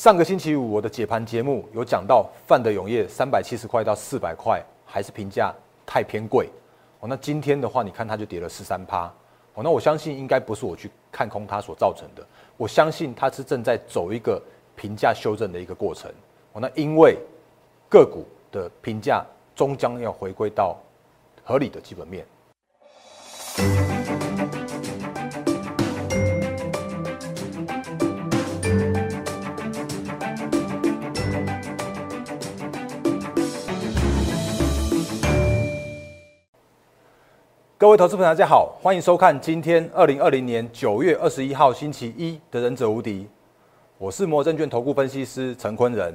上个星期五我的解盘节目有讲到，泛德永业三百七十块到四百块，还是评价太偏贵。哦，那今天的话，你看它就跌了十三趴。哦，那我相信应该不是我去看空它所造成的，我相信它是正在走一个评价修正的一个过程。哦，那因为个股的评价终将要回归到合理的基本面。各位投资朋友，大家好，欢迎收看今天二零二零年九月二十一号星期一的《忍者无敌》，我是摩证券投顾分析师陈坤仁。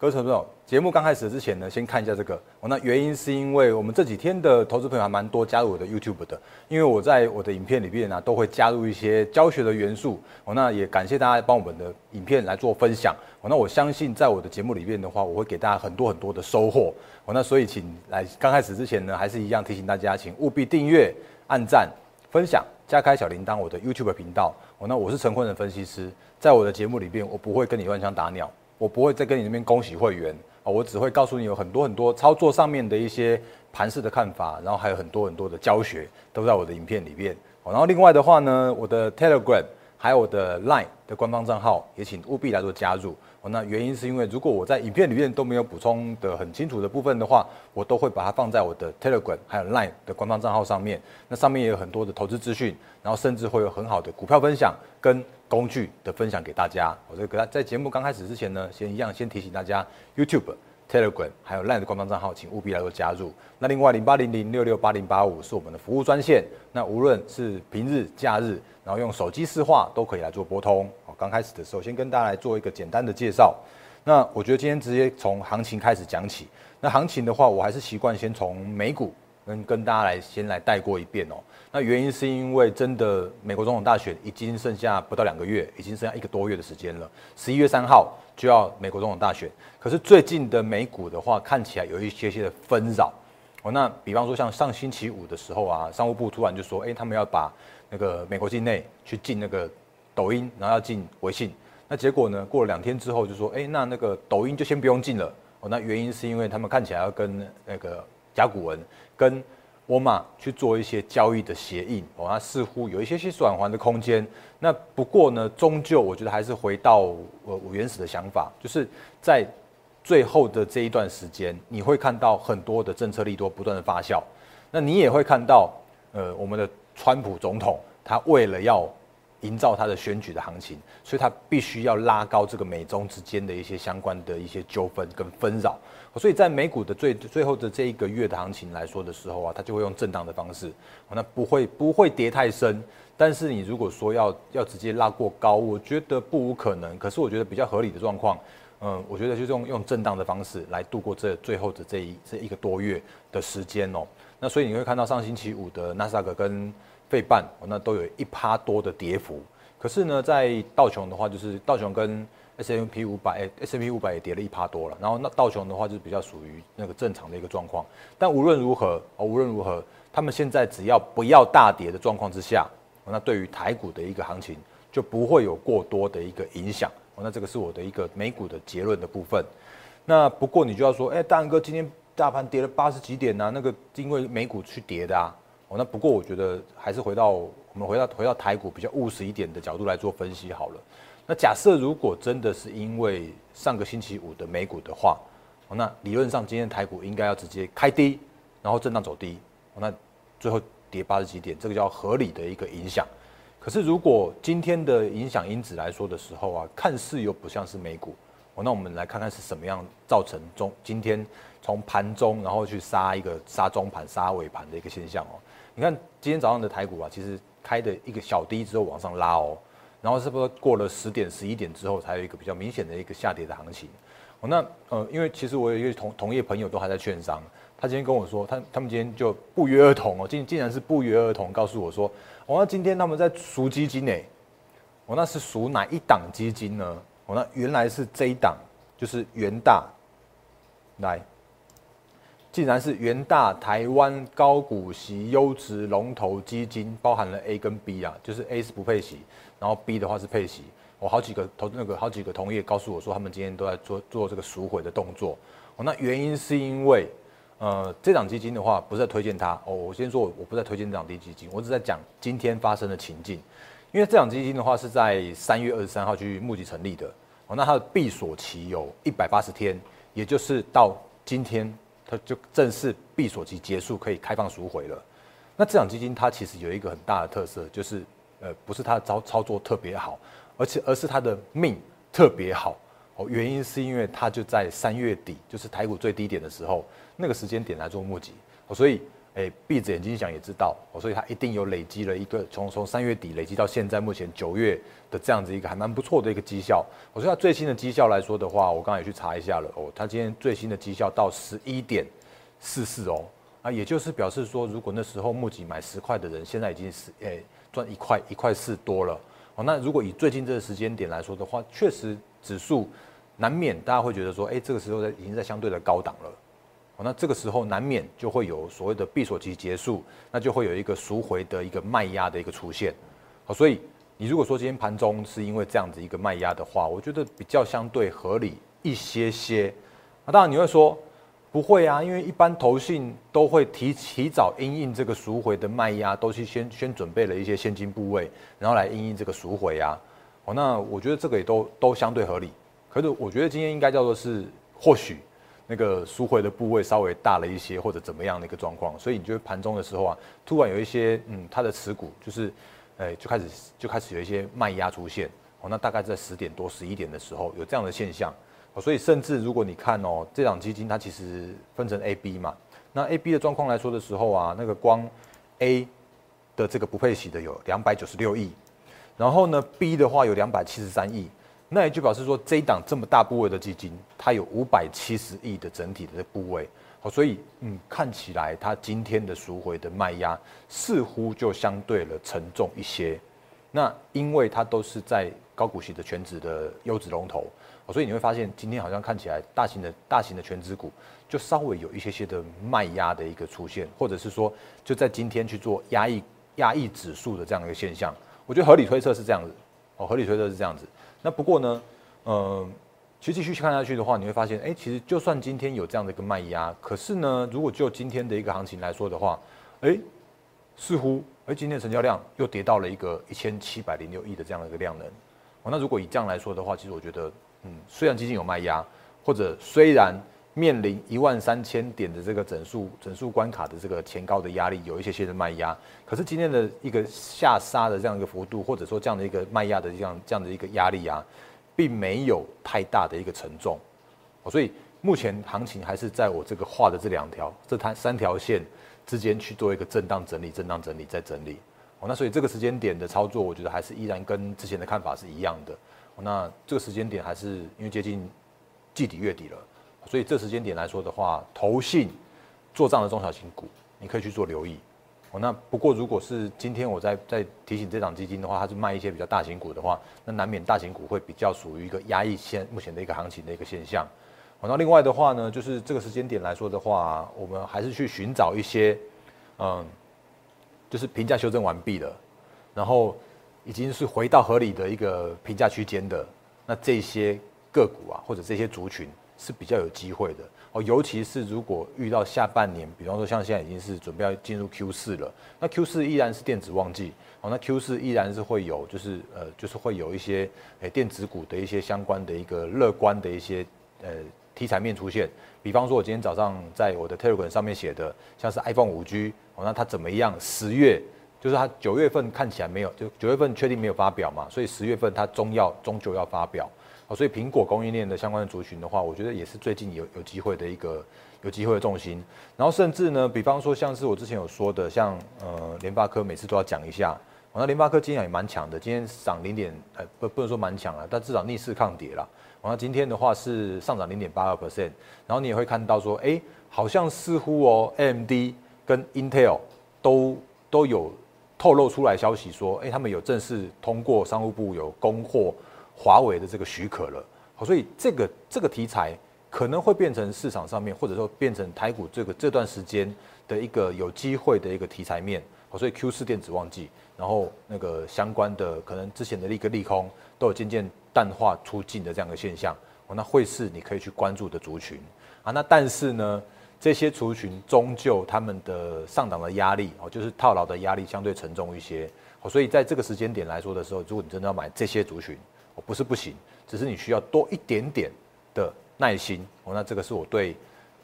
各位朋友，节目刚开始之前呢，先看一下这个。哦，那原因是因为我们这几天的投资朋友还蛮多加入我的 YouTube 的，因为我在我的影片里面呢，都会加入一些教学的元素。哦，那也感谢大家帮我们的影片来做分享。哦，那我相信在我的节目里面的话，我会给大家很多很多的收获。哦，那所以请来刚开始之前呢，还是一样提醒大家，请务必订阅、按赞、分享、加开小铃铛，我的 YouTube 频道。哦，那我是陈坤的分析师，在我的节目里边，我不会跟你乱枪打鸟，我不会再跟你那边恭喜会员啊，我只会告诉你有很多很多操作上面的一些盘势的看法，然后还有很多很多的教学都在我的影片里面。然后另外的话呢，我的 Telegram 还有我的 Line 的官方账号，也请务必来做加入。那原因是因为如果我在影片里面都没有补充的很清楚的部分的话，我都会把它放在我的 Telegram 还有 Line 的官方账号上面。那上面也有很多的投资资讯，然后甚至会有很好的股票分享跟工具的分享给大家。我这个在节目刚开始之前呢，先一样先提醒大家，YouTube、Telegram 还有 Line 的官方账号，请务必来做加入。那另外零八零零六六八零八五是我们的服务专线，那无论是平日、假日，然后用手机视话都可以来做拨通。好刚开始的时候，先跟大家来做一个简单的介绍。那我觉得今天直接从行情开始讲起。那行情的话，我还是习惯先从美股跟跟大家来先来带过一遍哦。那原因是因为真的美国总统大选已经剩下不到两个月，已经剩下一个多月的时间了。十一月三号就要美国总统大选，可是最近的美股的话，看起来有一些些的纷扰哦。那比方说像上星期五的时候啊，商务部突然就说，哎，他们要把那个美国境内去进那个。抖音，然后要进微信，那结果呢？过了两天之后就说，哎，那那个抖音就先不用进了。哦，那原因是因为他们看起来要跟那个甲骨文、跟沃尔玛去做一些交易的协议。哦，那似乎有一些些转换的空间。那不过呢，终究我觉得还是回到我我原始的想法，就是在最后的这一段时间，你会看到很多的政策利多不断的发酵。那你也会看到，呃，我们的川普总统他为了要营造他的选举的行情，所以他必须要拉高这个美中之间的一些相关的一些纠纷跟纷扰。所以在美股的最最后的这一个月的行情来说的时候啊，它就会用震荡的方式，那不会不会跌太深。但是你如果说要要直接拉过高，我觉得不无可能。可是我觉得比较合理的状况，嗯，我觉得就是用用震荡的方式来度过这最后的这一这一个多月的时间哦。那所以你会看到上星期五的纳斯达克跟费半，那都有一趴多的跌幅。可是呢，在道琼的话，就是道琼跟 S M P 五百，S M P 五百也跌了一趴多了。然后那道琼的话，就是比较属于那个正常的一个状况。但无论如何哦，无论如何，他们现在只要不要大跌的状况之下，那对于台股的一个行情就不会有过多的一个影响。那这个是我的一个美股的结论的部分。那不过你就要说，哎，大哥，今天大盘跌了八十几点呢？那个因为美股去跌的啊。哦，那不过我觉得还是回到我们回到回到台股比较务实一点的角度来做分析好了。那假设如果真的是因为上个星期五的美股的话，哦，那理论上今天台股应该要直接开低，然后震荡走低，哦，那最后跌八十几点，这个叫合理的一个影响。可是如果今天的影响因子来说的时候啊，看似又不像是美股，哦，那我们来看看是什么样造成中今天从盘中然后去杀一个杀中盘杀尾盘的一个现象哦。你看今天早上的台股啊，其实开的一个小低之后往上拉哦，然后是不是过了十点、十一点之后才有一个比较明显的一个下跌的行情？哦，那呃，因为其实我有一个同同业朋友都还在券商，他今天跟我说，他他们今天就不约而同哦，竟竟然是不约而同告诉我说，哦，那今天他们在赎基金呢，哦，那是赎哪一档基金呢？哦，那原来是这一档，就是元大来。竟然是元大台湾高股息优质龙头基金，包含了 A 跟 B 啊，就是 A 是不配息，然后 B 的话是配息。我好几个同那个好几个同业告诉我说，他们今天都在做做这个赎回的动作。哦，那原因是因为，呃，这档基金的话不是在推荐它。哦，我先说，我不在推荐这档低基金，我只在讲今天发生的情境。因为这档基金的话是在三月二十三号去募集成立的。哦，那它的闭锁期有一百八十天，也就是到今天它就正式闭锁期结束，可以开放赎回了。那这档基金它其实有一个很大的特色，就是呃，不是它的操操作特别好。而且，而是它的命特别好哦。原因是因为它就在三月底，就是台股最低点的时候，那个时间点来做募集哦。所以，哎，闭着眼睛想也知道哦。所以它一定有累积了一个从从三月底累积到现在目前九月的这样子一个还蛮不错的一个绩效。我说它最新的绩效来说的话，我刚刚也去查一下了哦。它今天最新的绩效到十一点四四哦啊，也就是表示说，如果那时候募集买十块的人，现在已经是哎赚一块一块四多了哦。那如果以最近这个时间点来说的话，确实指数难免大家会觉得说，哎，这个时候在已经在相对的高档了。那这个时候难免就会有所谓的闭锁期结束，那就会有一个赎回的一个卖压的一个出现。好，所以你如果说今天盘中是因为这样子一个卖压的话，我觉得比较相对合理一些些。那当然你会说。不会啊，因为一般投信都会提提早因应这个赎回的卖压，都去先先准备了一些现金部位，然后来因应这个赎回啊。哦，那我觉得这个也都都相对合理。可是我觉得今天应该叫做是或许那个赎回的部位稍微大了一些，或者怎么样的一个状况，所以你觉得盘中的时候啊，突然有一些嗯，它的持股就是，哎，就开始就开始有一些卖压出现。哦，那大概在十点多十一点的时候有这样的现象。所以，甚至如果你看哦，这档基金它其实分成 A、B 嘛。那 A、B 的状况来说的时候啊，那个光 A 的这个不配息的有两百九十六亿，然后呢 B 的话有两百七十三亿，那也就表示说这一档这么大部位的基金，它有五百七十亿的整体的部位。好，所以嗯，看起来它今天的赎回的卖压似乎就相对了沉重一些。那因为它都是在高股息的全指的优质龙头。所以你会发现，今天好像看起来大型的、大型的全指股就稍微有一些些的卖压的一个出现，或者是说就在今天去做压抑、压抑指数的这样一个现象。我觉得合理推测是这样子，哦，合理推测是这样子。那不过呢，呃，其实继续看下去的话，你会发现，哎，其实就算今天有这样的一个卖压，可是呢，如果就今天的一个行情来说的话，哎，似乎，哎，今天成交量又跌到了一个一千七百零六亿的这样的一个量能。哦，那如果以这样来说的话，其实我觉得。嗯，虽然基金有卖压，或者虽然面临一万三千点的这个整数整数关卡的这个前高的压力，有一些些的卖压，可是今天的一个下杀的这样一个幅度，或者说这样的一个卖压的这样这样的一个压力啊，并没有太大的一个沉重，所以目前行情还是在我这个画的这两条这它三条线之间去做一个震荡整理，震荡整理再整理。哦，那所以这个时间点的操作，我觉得还是依然跟之前的看法是一样的。那这个时间点还是因为接近季底月底了，所以这时间点来说的话，投信做账的中小型股，你可以去做留意。哦，那不过如果是今天我在在提醒这档基金的话，它是卖一些比较大型股的话，那难免大型股会比较属于一个压抑现目前的一个行情的一个现象。哦，那另外的话呢，就是这个时间点来说的话，我们还是去寻找一些，嗯，就是评价修正完毕的，然后。已经是回到合理的一个评价区间的，那这些个股啊，或者这些族群是比较有机会的哦。尤其是如果遇到下半年，比方说像现在已经是准备要进入 Q 四了，那 Q 四依然是电子旺季哦，那 Q 四依然是会有，就是呃，就是会有一些诶电子股的一些相关的一个乐观的一些呃题材面出现。比方说，我今天早上在我的 Telegram 上面写的，像是 iPhone 五 G 哦，那它怎么样？十月。就是它九月份看起来没有，就九月份确定没有发表嘛，所以十月份它终要终究要发表，所以苹果供应链的相关的族群的话，我觉得也是最近有有机会的一个有机会的重心。然后甚至呢，比方说像是我之前有说的，像呃联发科每次都要讲一下，那联发科今天也蛮强的，今天涨零点，呃不不能说蛮强了，但至少逆势抗跌了。然后今天的话是上涨零点八二 percent，然后你也会看到说，哎，好像似乎哦，AMD 跟 Intel 都都有。透露出来消息说，哎，他们有正式通过商务部有供货华为的这个许可了，好，所以这个这个题材可能会变成市场上面，或者说变成台股这个这段时间的一个有机会的一个题材面，好，所以 Q 四电子旺季，然后那个相关的可能之前的一个利空都有渐渐淡化出尽的这样的现象，哦，那会是你可以去关注的族群。啊。那但是呢，这些族群终究他们的上涨的压力哦，就是套牢的压力相对沉重一些，哦，所以在这个时间点来说的时候，如果你真的要买这些族群，不是不行，只是你需要多一点点的耐心，哦，那这个是我对。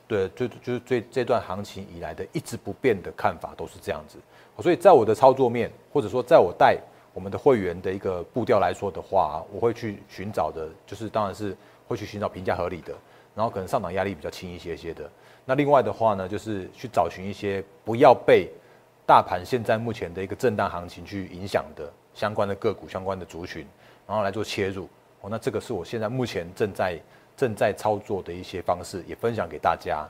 对，就就是这这段行情以来的一直不变的看法都是这样子，所以在我的操作面，或者说在我带我们的会员的一个步调来说的话，我会去寻找的，就是当然是会去寻找评价合理的，然后可能上涨压力比较轻一些些的。那另外的话呢，就是去找寻一些不要被大盘现在目前的一个震荡行情去影响的相关的个股、相关的族群，然后来做切入。哦，那这个是我现在目前正在。正在操作的一些方式也分享给大家。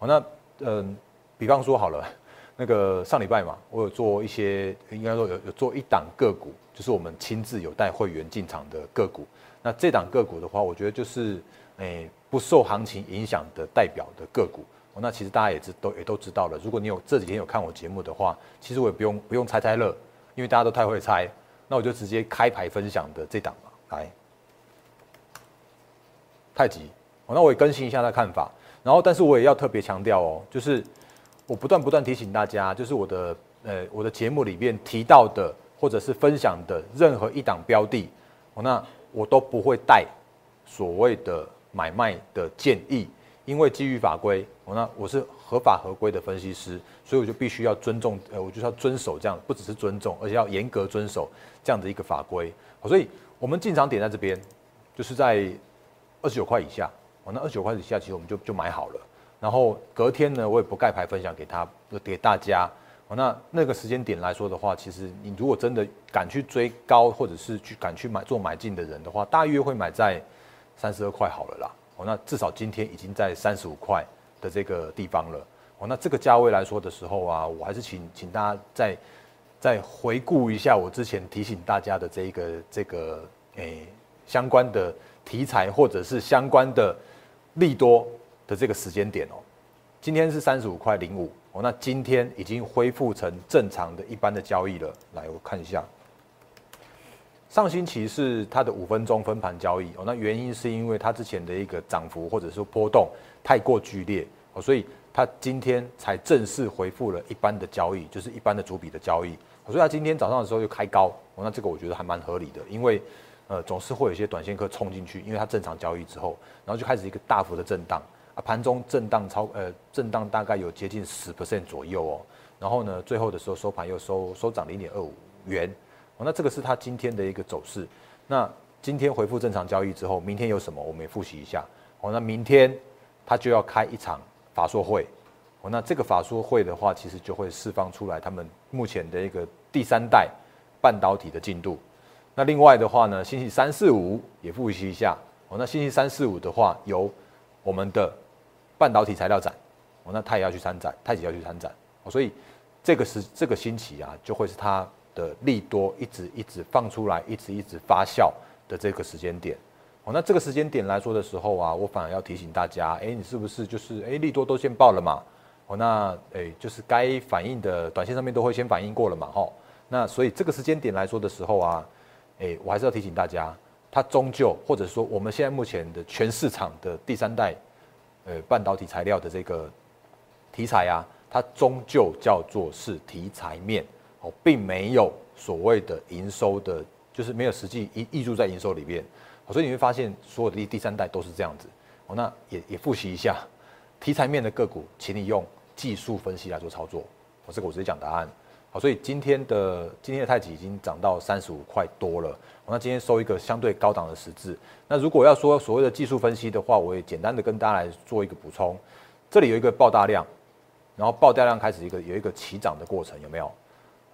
好，那嗯，比方说好了，那个上礼拜嘛，我有做一些，应该说有有做一档个股，就是我们亲自有带会员进场的个股。那这档个股的话，我觉得就是诶不受行情影响的代表的个股。那其实大家也知都也都知道了。如果你有这几天有看我节目的话，其实我也不用不用猜猜乐，因为大家都太会猜。那我就直接开牌分享的这档嘛，来。太极，哦，那我也更新一下他的看法，然后，但是我也要特别强调哦，就是我不断不断提醒大家，就是我的呃我的节目里面提到的或者是分享的任何一档标的，哦，那我都不会带所谓的买卖的建议，因为基于法规，我，那我是合法合规的分析师，所以我就必须要尊重，呃，我就是要遵守这样，不只是尊重，而且要严格遵守这样的一个法规，所以我们进场点在这边，就是在。二十九块以下，哦，那二十九块以下，其实我们就就买好了。然后隔天呢，我也不盖牌分享给他，给大家。哦，那那个时间点来说的话，其实你如果真的敢去追高，或者是去敢去买做买进的人的话，大约会买在三十二块好了啦。哦，那至少今天已经在三十五块的这个地方了。哦，那这个价位来说的时候啊，我还是请请大家再再回顾一下我之前提醒大家的这一个这个诶相关的。题材或者是相关的利多的这个时间点哦，今天是三十五块零五哦，那今天已经恢复成正常的一般的交易了。来，我看一下，上星期是它的五分钟分盘交易哦，那原因是因为它之前的一个涨幅或者说波动太过剧烈哦，所以它今天才正式恢复了一般的交易，就是一般的主笔的交易。所以它今天早上的时候就开高哦，那这个我觉得还蛮合理的，因为。呃，总是会有一些短线客冲进去，因为它正常交易之后，然后就开始一个大幅的震荡啊，盘中震荡超呃震荡大概有接近十 percent 左右哦，然后呢，最后的时候收盘又收收涨零点二五元，那这个是它今天的一个走势。那今天恢复正常交易之后，明天有什么？我们也复习一下。哦，那明天它就要开一场法说会，哦，那这个法说会的话，其实就会释放出来他们目前的一个第三代半导体的进度。那另外的话呢，星期三四五也复习一下哦。那星期三四五的话，有我们的半导体材料展哦，那他也要去参展，他也要去参展哦。所以这个是这个星期啊，就会是它的利多一直一直放出来，一直一直发酵的这个时间点哦。那这个时间点来说的时候啊，我反而要提醒大家，哎，你是不是就是哎利多都先报了嘛？哦，那哎就是该反应的短线上面都会先反应过了嘛？吼，那所以这个时间点来说的时候啊。哎，我还是要提醒大家，它终究或者说我们现在目前的全市场的第三代，呃，半导体材料的这个题材啊，它终究叫做是题材面哦，并没有所谓的营收的，就是没有实际溢溢注在营收里面，所以你会发现所有的第三代都是这样子哦。那也也复习一下题材面的个股，请你用技术分析来做操作。我这个我直接讲答案。好所以今天的今天的太极已经涨到三十五块多了，那今天收一个相对高档的十字。那如果要说所谓的技术分析的话，我也简单的跟大家来做一个补充。这里有一个爆大量，然后爆大量开始一个有一个起涨的过程，有没有？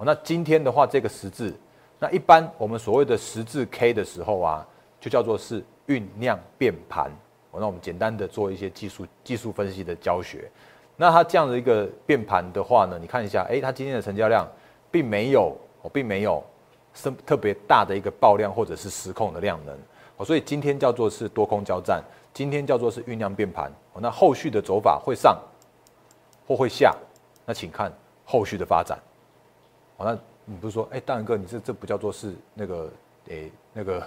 那今天的话，这个十字，那一般我们所谓的十字 K 的时候啊，就叫做是酝酿变盘。那我们简单的做一些技术技术分析的教学。那它这样的一个变盘的话呢，你看一下，哎，它今天的成交量并没有，哦，并没有是特别大的一个爆量或者是失控的量能，哦，所以今天叫做是多空交战，今天叫做是酝酿变盘，哦，那后续的走法会上或会下，那请看后续的发展，那你不是说，哎，大仁哥，你这这不叫做是那个，诶，那个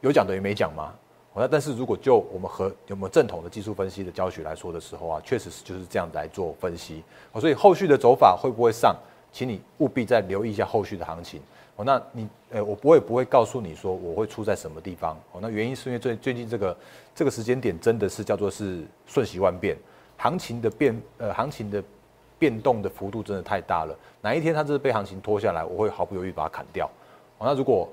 有讲等于没讲吗？那但是如果就我们和有没有正统的技术分析的教学来说的时候啊，确实是就是这样来做分析。哦，所以后续的走法会不会上，请你务必再留意一下后续的行情。哦，那你，呃，我不会不会告诉你说我会出在什么地方。哦，那原因是因为最最近这个这个时间点真的是叫做是瞬息万变，行情的变，呃，行情的变动的幅度真的太大了。哪一天它这是被行情拖下来，我会毫不犹豫把它砍掉。哦，那如果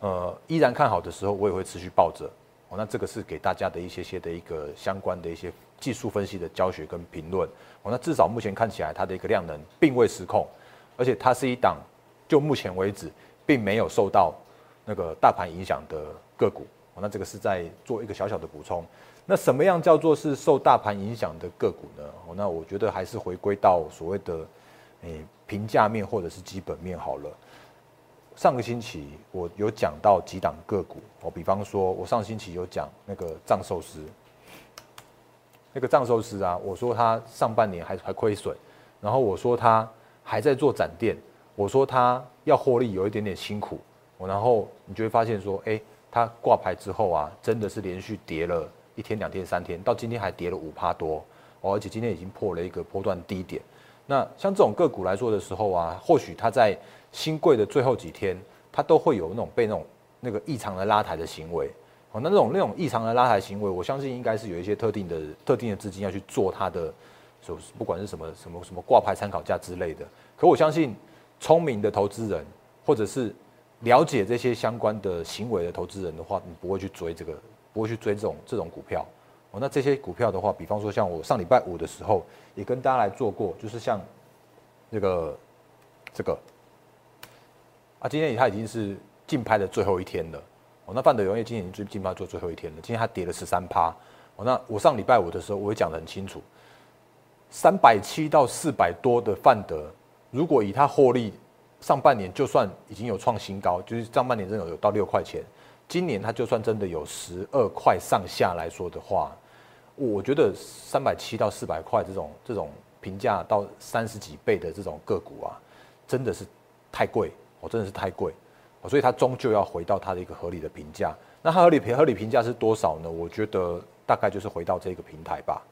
呃依然看好的时候，我也会持续抱着。哦，那这个是给大家的一些些的一个相关的一些技术分析的教学跟评论。哦，那至少目前看起来它的一个量能并未失控，而且它是一档就目前为止并没有受到那个大盘影响的个股。哦，那这个是在做一个小小的补充。那什么样叫做是受大盘影响的个股呢？那我觉得还是回归到所谓的诶评价面或者是基本面好了。上个星期我有讲到几档个股，我比方说，我上星期有讲那个藏寿司，那个藏寿司啊，我说它上半年还还亏损，然后我说它还在做展店，我说它要获利有一点点辛苦，然后你就会发现说，哎，它挂牌之后啊，真的是连续跌了一天、两天、三天，到今天还跌了五趴多，而且今天已经破了一个波段低点。那像这种个股来说的时候啊，或许它在新贵的最后几天，它都会有那种被那种那个异常的拉抬的行为。哦，那那种那种异常的拉抬行为，我相信应该是有一些特定的特定的资金要去做它的，就不管是什么什么什么挂牌参考价之类的。可我相信，聪明的投资人或者是了解这些相关的行为的投资人的话，你不会去追这个，不会去追这种这种股票。哦，那这些股票的话，比方说像我上礼拜五的时候也跟大家来做过，就是像那个这个。啊，今天它已经是竞拍的最后一天了。哦，那范德永业今天已经竞拍做最后一天了。今天它跌了十三趴。哦，那我上礼拜五的时候，我也讲得很清楚，三百七到四百多的范德，如果以它获利，上半年就算已经有创新高，就是上半年真的有到六块钱，今年它就算真的有十二块上下来说的话，我觉得三百七到四百块这种这种评价到三十几倍的这种个股啊，真的是太贵。我真的是太贵，所以它终究要回到它的一个合理的评价。那它合理评合理评价是多少呢？我觉得大概就是回到这个平台吧。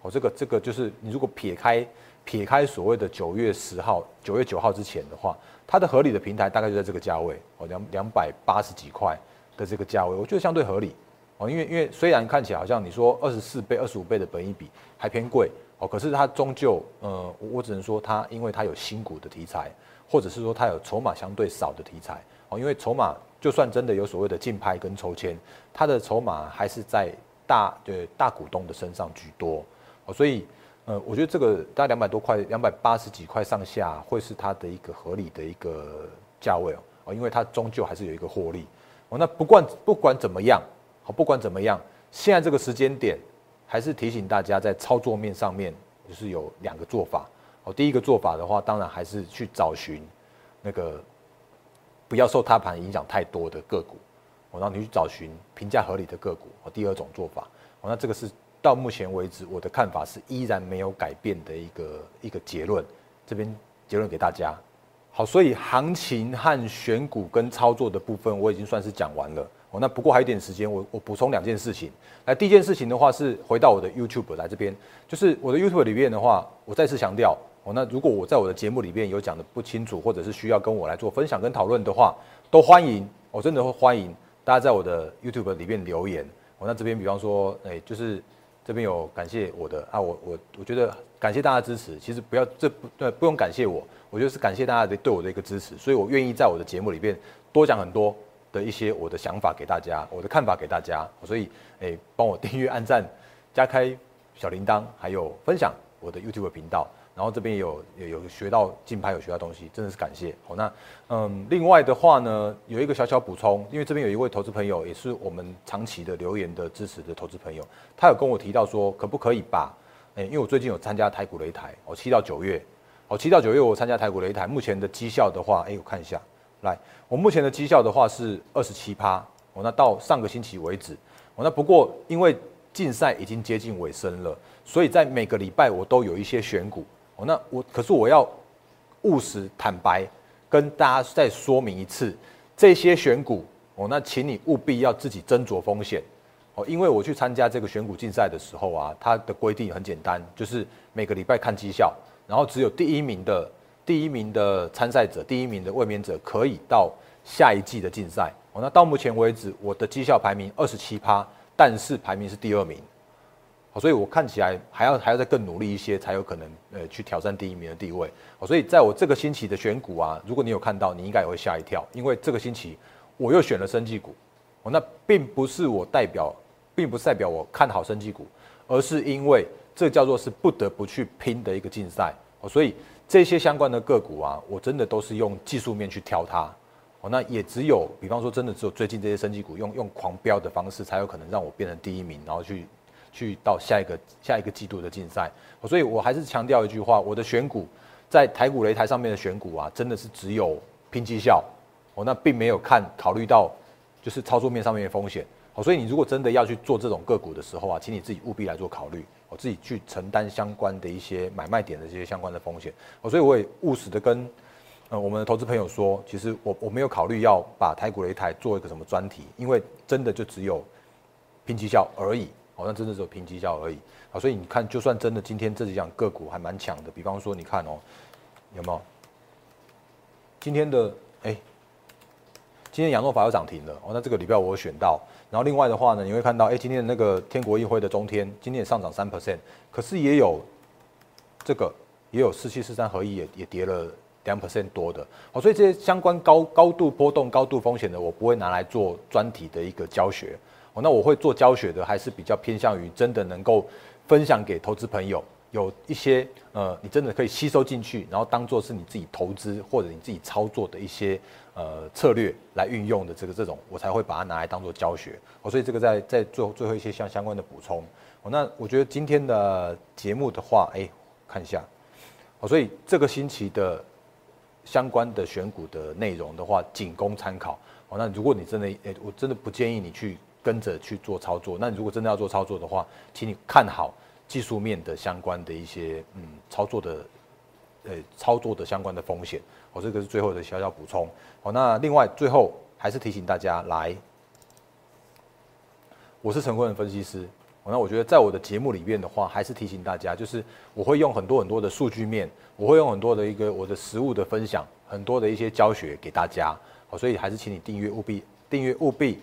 哦，这个这个就是你如果撇开撇开所谓的九月十号、九月九号之前的话，它的合理的平台大概就在这个价位哦，两两百八十几块的这个价位，我觉得相对合理哦。因为因为虽然看起来好像你说二十四倍、二十五倍的本益比还偏贵哦，可是它终究呃，我只能说它因为它有新股的题材。或者是说它有筹码相对少的题材哦，因为筹码就算真的有所谓的竞拍跟抽签，它的筹码还是在大对大股东的身上居多哦，所以呃，我觉得这个大概两百多块，两百八十几块上下会是它的一个合理的一个价位哦，因为它终究还是有一个获利哦。那不管不管怎么样，好不管怎么样，现在这个时间点还是提醒大家在操作面上面就是有两个做法。哦，第一个做法的话，当然还是去找寻那个不要受大盘影响太多的个股，哦，然后你去找寻评价合理的个股。哦，第二种做法，哦，那这个是到目前为止我的看法是依然没有改变的一个一个结论。这边结论给大家。好，所以行情和选股跟操作的部分我已经算是讲完了。哦，那不过还有一点时间，我我补充两件事情。来，第一件事情的话是回到我的 YouTube 来这边，就是我的 YouTube 里面的话，我再次强调。哦，那如果我在我的节目里面有讲的不清楚，或者是需要跟我来做分享跟讨论的话，都欢迎，我真的会欢迎大家在我的 YouTube 里面留言。我那这边比方说，哎，就是这边有感谢我的啊，我我我觉得感谢大家支持，其实不要这不对，不用感谢我，我觉得是感谢大家的对我的一个支持，所以我愿意在我的节目里面多讲很多的一些我的想法给大家，我的看法给大家，所以哎，帮我订阅、按赞、加开小铃铛，还有分享我的 YouTube 频道。然后这边有有有学到竞拍，有学到东西，真的是感谢。好，那嗯，另外的话呢，有一个小小补充，因为这边有一位投资朋友，也是我们长期的留言的支持的投资朋友，他有跟我提到说，可不可以把，哎，因为我最近有参加台股擂台，哦，七到九月，哦，七到九月我参加台股擂台，目前的绩效的话，哎，我看一下，来，我目前的绩效的话是二十七趴，哦，那到上个星期为止，哦，那不过因为竞赛已经接近尾声了，所以在每个礼拜我都有一些选股。哦，那我可是我要务实坦白跟大家再说明一次，这些选股哦，那请你务必要自己斟酌风险哦，因为我去参加这个选股竞赛的时候啊，它的规定很简单，就是每个礼拜看绩效，然后只有第一名的第一名的参赛者，第一名的卫冕者可以到下一季的竞赛哦。那到目前为止，我的绩效排名二十七趴，但是排名是第二名。所以我看起来还要还要再更努力一些，才有可能呃去挑战第一名的地位。所以在我这个星期的选股啊，如果你有看到，你应该也会吓一跳，因为这个星期我又选了生技股。哦，那并不是我代表，并不是代表我看好生技股，而是因为这叫做是不得不去拼的一个竞赛。哦，所以这些相关的个股啊，我真的都是用技术面去挑它。哦，那也只有，比方说真的只有最近这些生技股用用狂飙的方式，才有可能让我变成第一名，然后去。去到下一个下一个季度的竞赛，所以我还是强调一句话：我的选股在台股擂台上面的选股啊，真的是只有拼绩效哦，那并没有看考虑到就是操作面上面的风险哦。所以你如果真的要去做这种个股的时候啊，请你自己务必来做考虑，我自己去承担相关的一些买卖点的这些相关的风险哦。所以我也务实的跟呃我们的投资朋友说，其实我我没有考虑要把台股擂台做一个什么专题，因为真的就只有拼绩效而已。好像真的只有拼绩效而已啊，所以你看，就算真的今天这几样个股还蛮强的，比方说你看哦，有没有？今天的哎，今天亚诺法又涨停了哦，那这个礼拜我选到，然后另外的话呢，你会看到哎，今天的那个天国议会的中天今天也上涨三 percent，可是也有这个也有四七四三合一也也跌了两 percent 多的哦，所以这些相关高高度波动、高度风险的，我不会拿来做专题的一个教学。哦，那我会做教学的，还是比较偏向于真的能够分享给投资朋友，有一些呃，你真的可以吸收进去，然后当做是你自己投资或者你自己操作的一些呃策略来运用的这个这种，我才会把它拿来当做教学。哦，所以这个在在最后最后一些相相关的补充。哦，那我觉得今天的节目的话，哎，看一下。哦，所以这个星期的相关的选股的内容的话，仅供参考。哦，那如果你真的，哎，我真的不建议你去。跟着去做操作，那你如果真的要做操作的话，请你看好技术面的相关的一些嗯操作的，呃操作的相关的风险。我这个是最后的小小补充。好，那另外最后还是提醒大家来，我是陈坤的分析师。那我觉得在我的节目里面的话，还是提醒大家，就是我会用很多很多的数据面，我会用很多的一个我的实物的分享，很多的一些教学给大家。好，所以还是请你订阅务必订阅务必。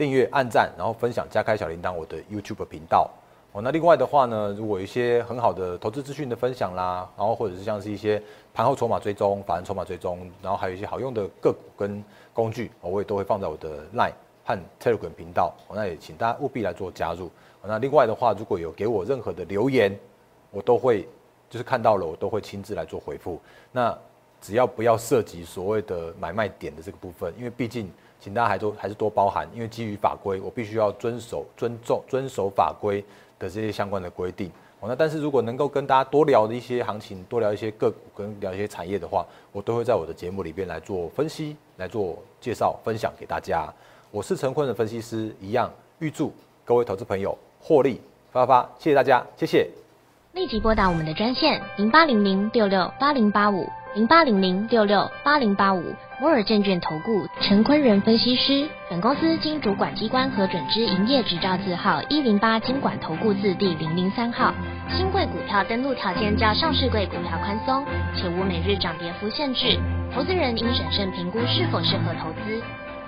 订阅、按赞，然后分享、加开小铃铛，我的 YouTube 频道哦。那另外的话呢，如果有一些很好的投资资讯的分享啦，然后或者是像是一些盘后筹码追踪、法人筹码追踪，然后还有一些好用的个股跟工具，我也都会放在我的 Line 和 Telegram 频道。那也请大家务必来做加入。那另外的话，如果有给我任何的留言，我都会就是看到了，我都会亲自来做回复。那只要不要涉及所谓的买卖点的这个部分，因为毕竟。请大家还多还是多包涵，因为基于法规，我必须要遵守、尊重、遵守法规的这些相关的规定。哦，那但是如果能够跟大家多聊的一些行情，多聊一些个股，跟聊一些产业的话，我都会在我的节目里边来做分析、来做介绍、分享给大家。我是陈坤的分析师，一样预祝各位投资朋友获利发发，谢谢大家，谢谢。立即拨打我们的专线零八零零六六八零八五零八零零六六八零八五。摩尔证券投顾陈坤仁分析师，本公司经主管机关核准之营业执照字号一零八经管投顾字第零零三号。新贵股票登录条件较上市贵股票宽松，且无每日涨跌幅限制。投资人应审慎评估是否适合投资。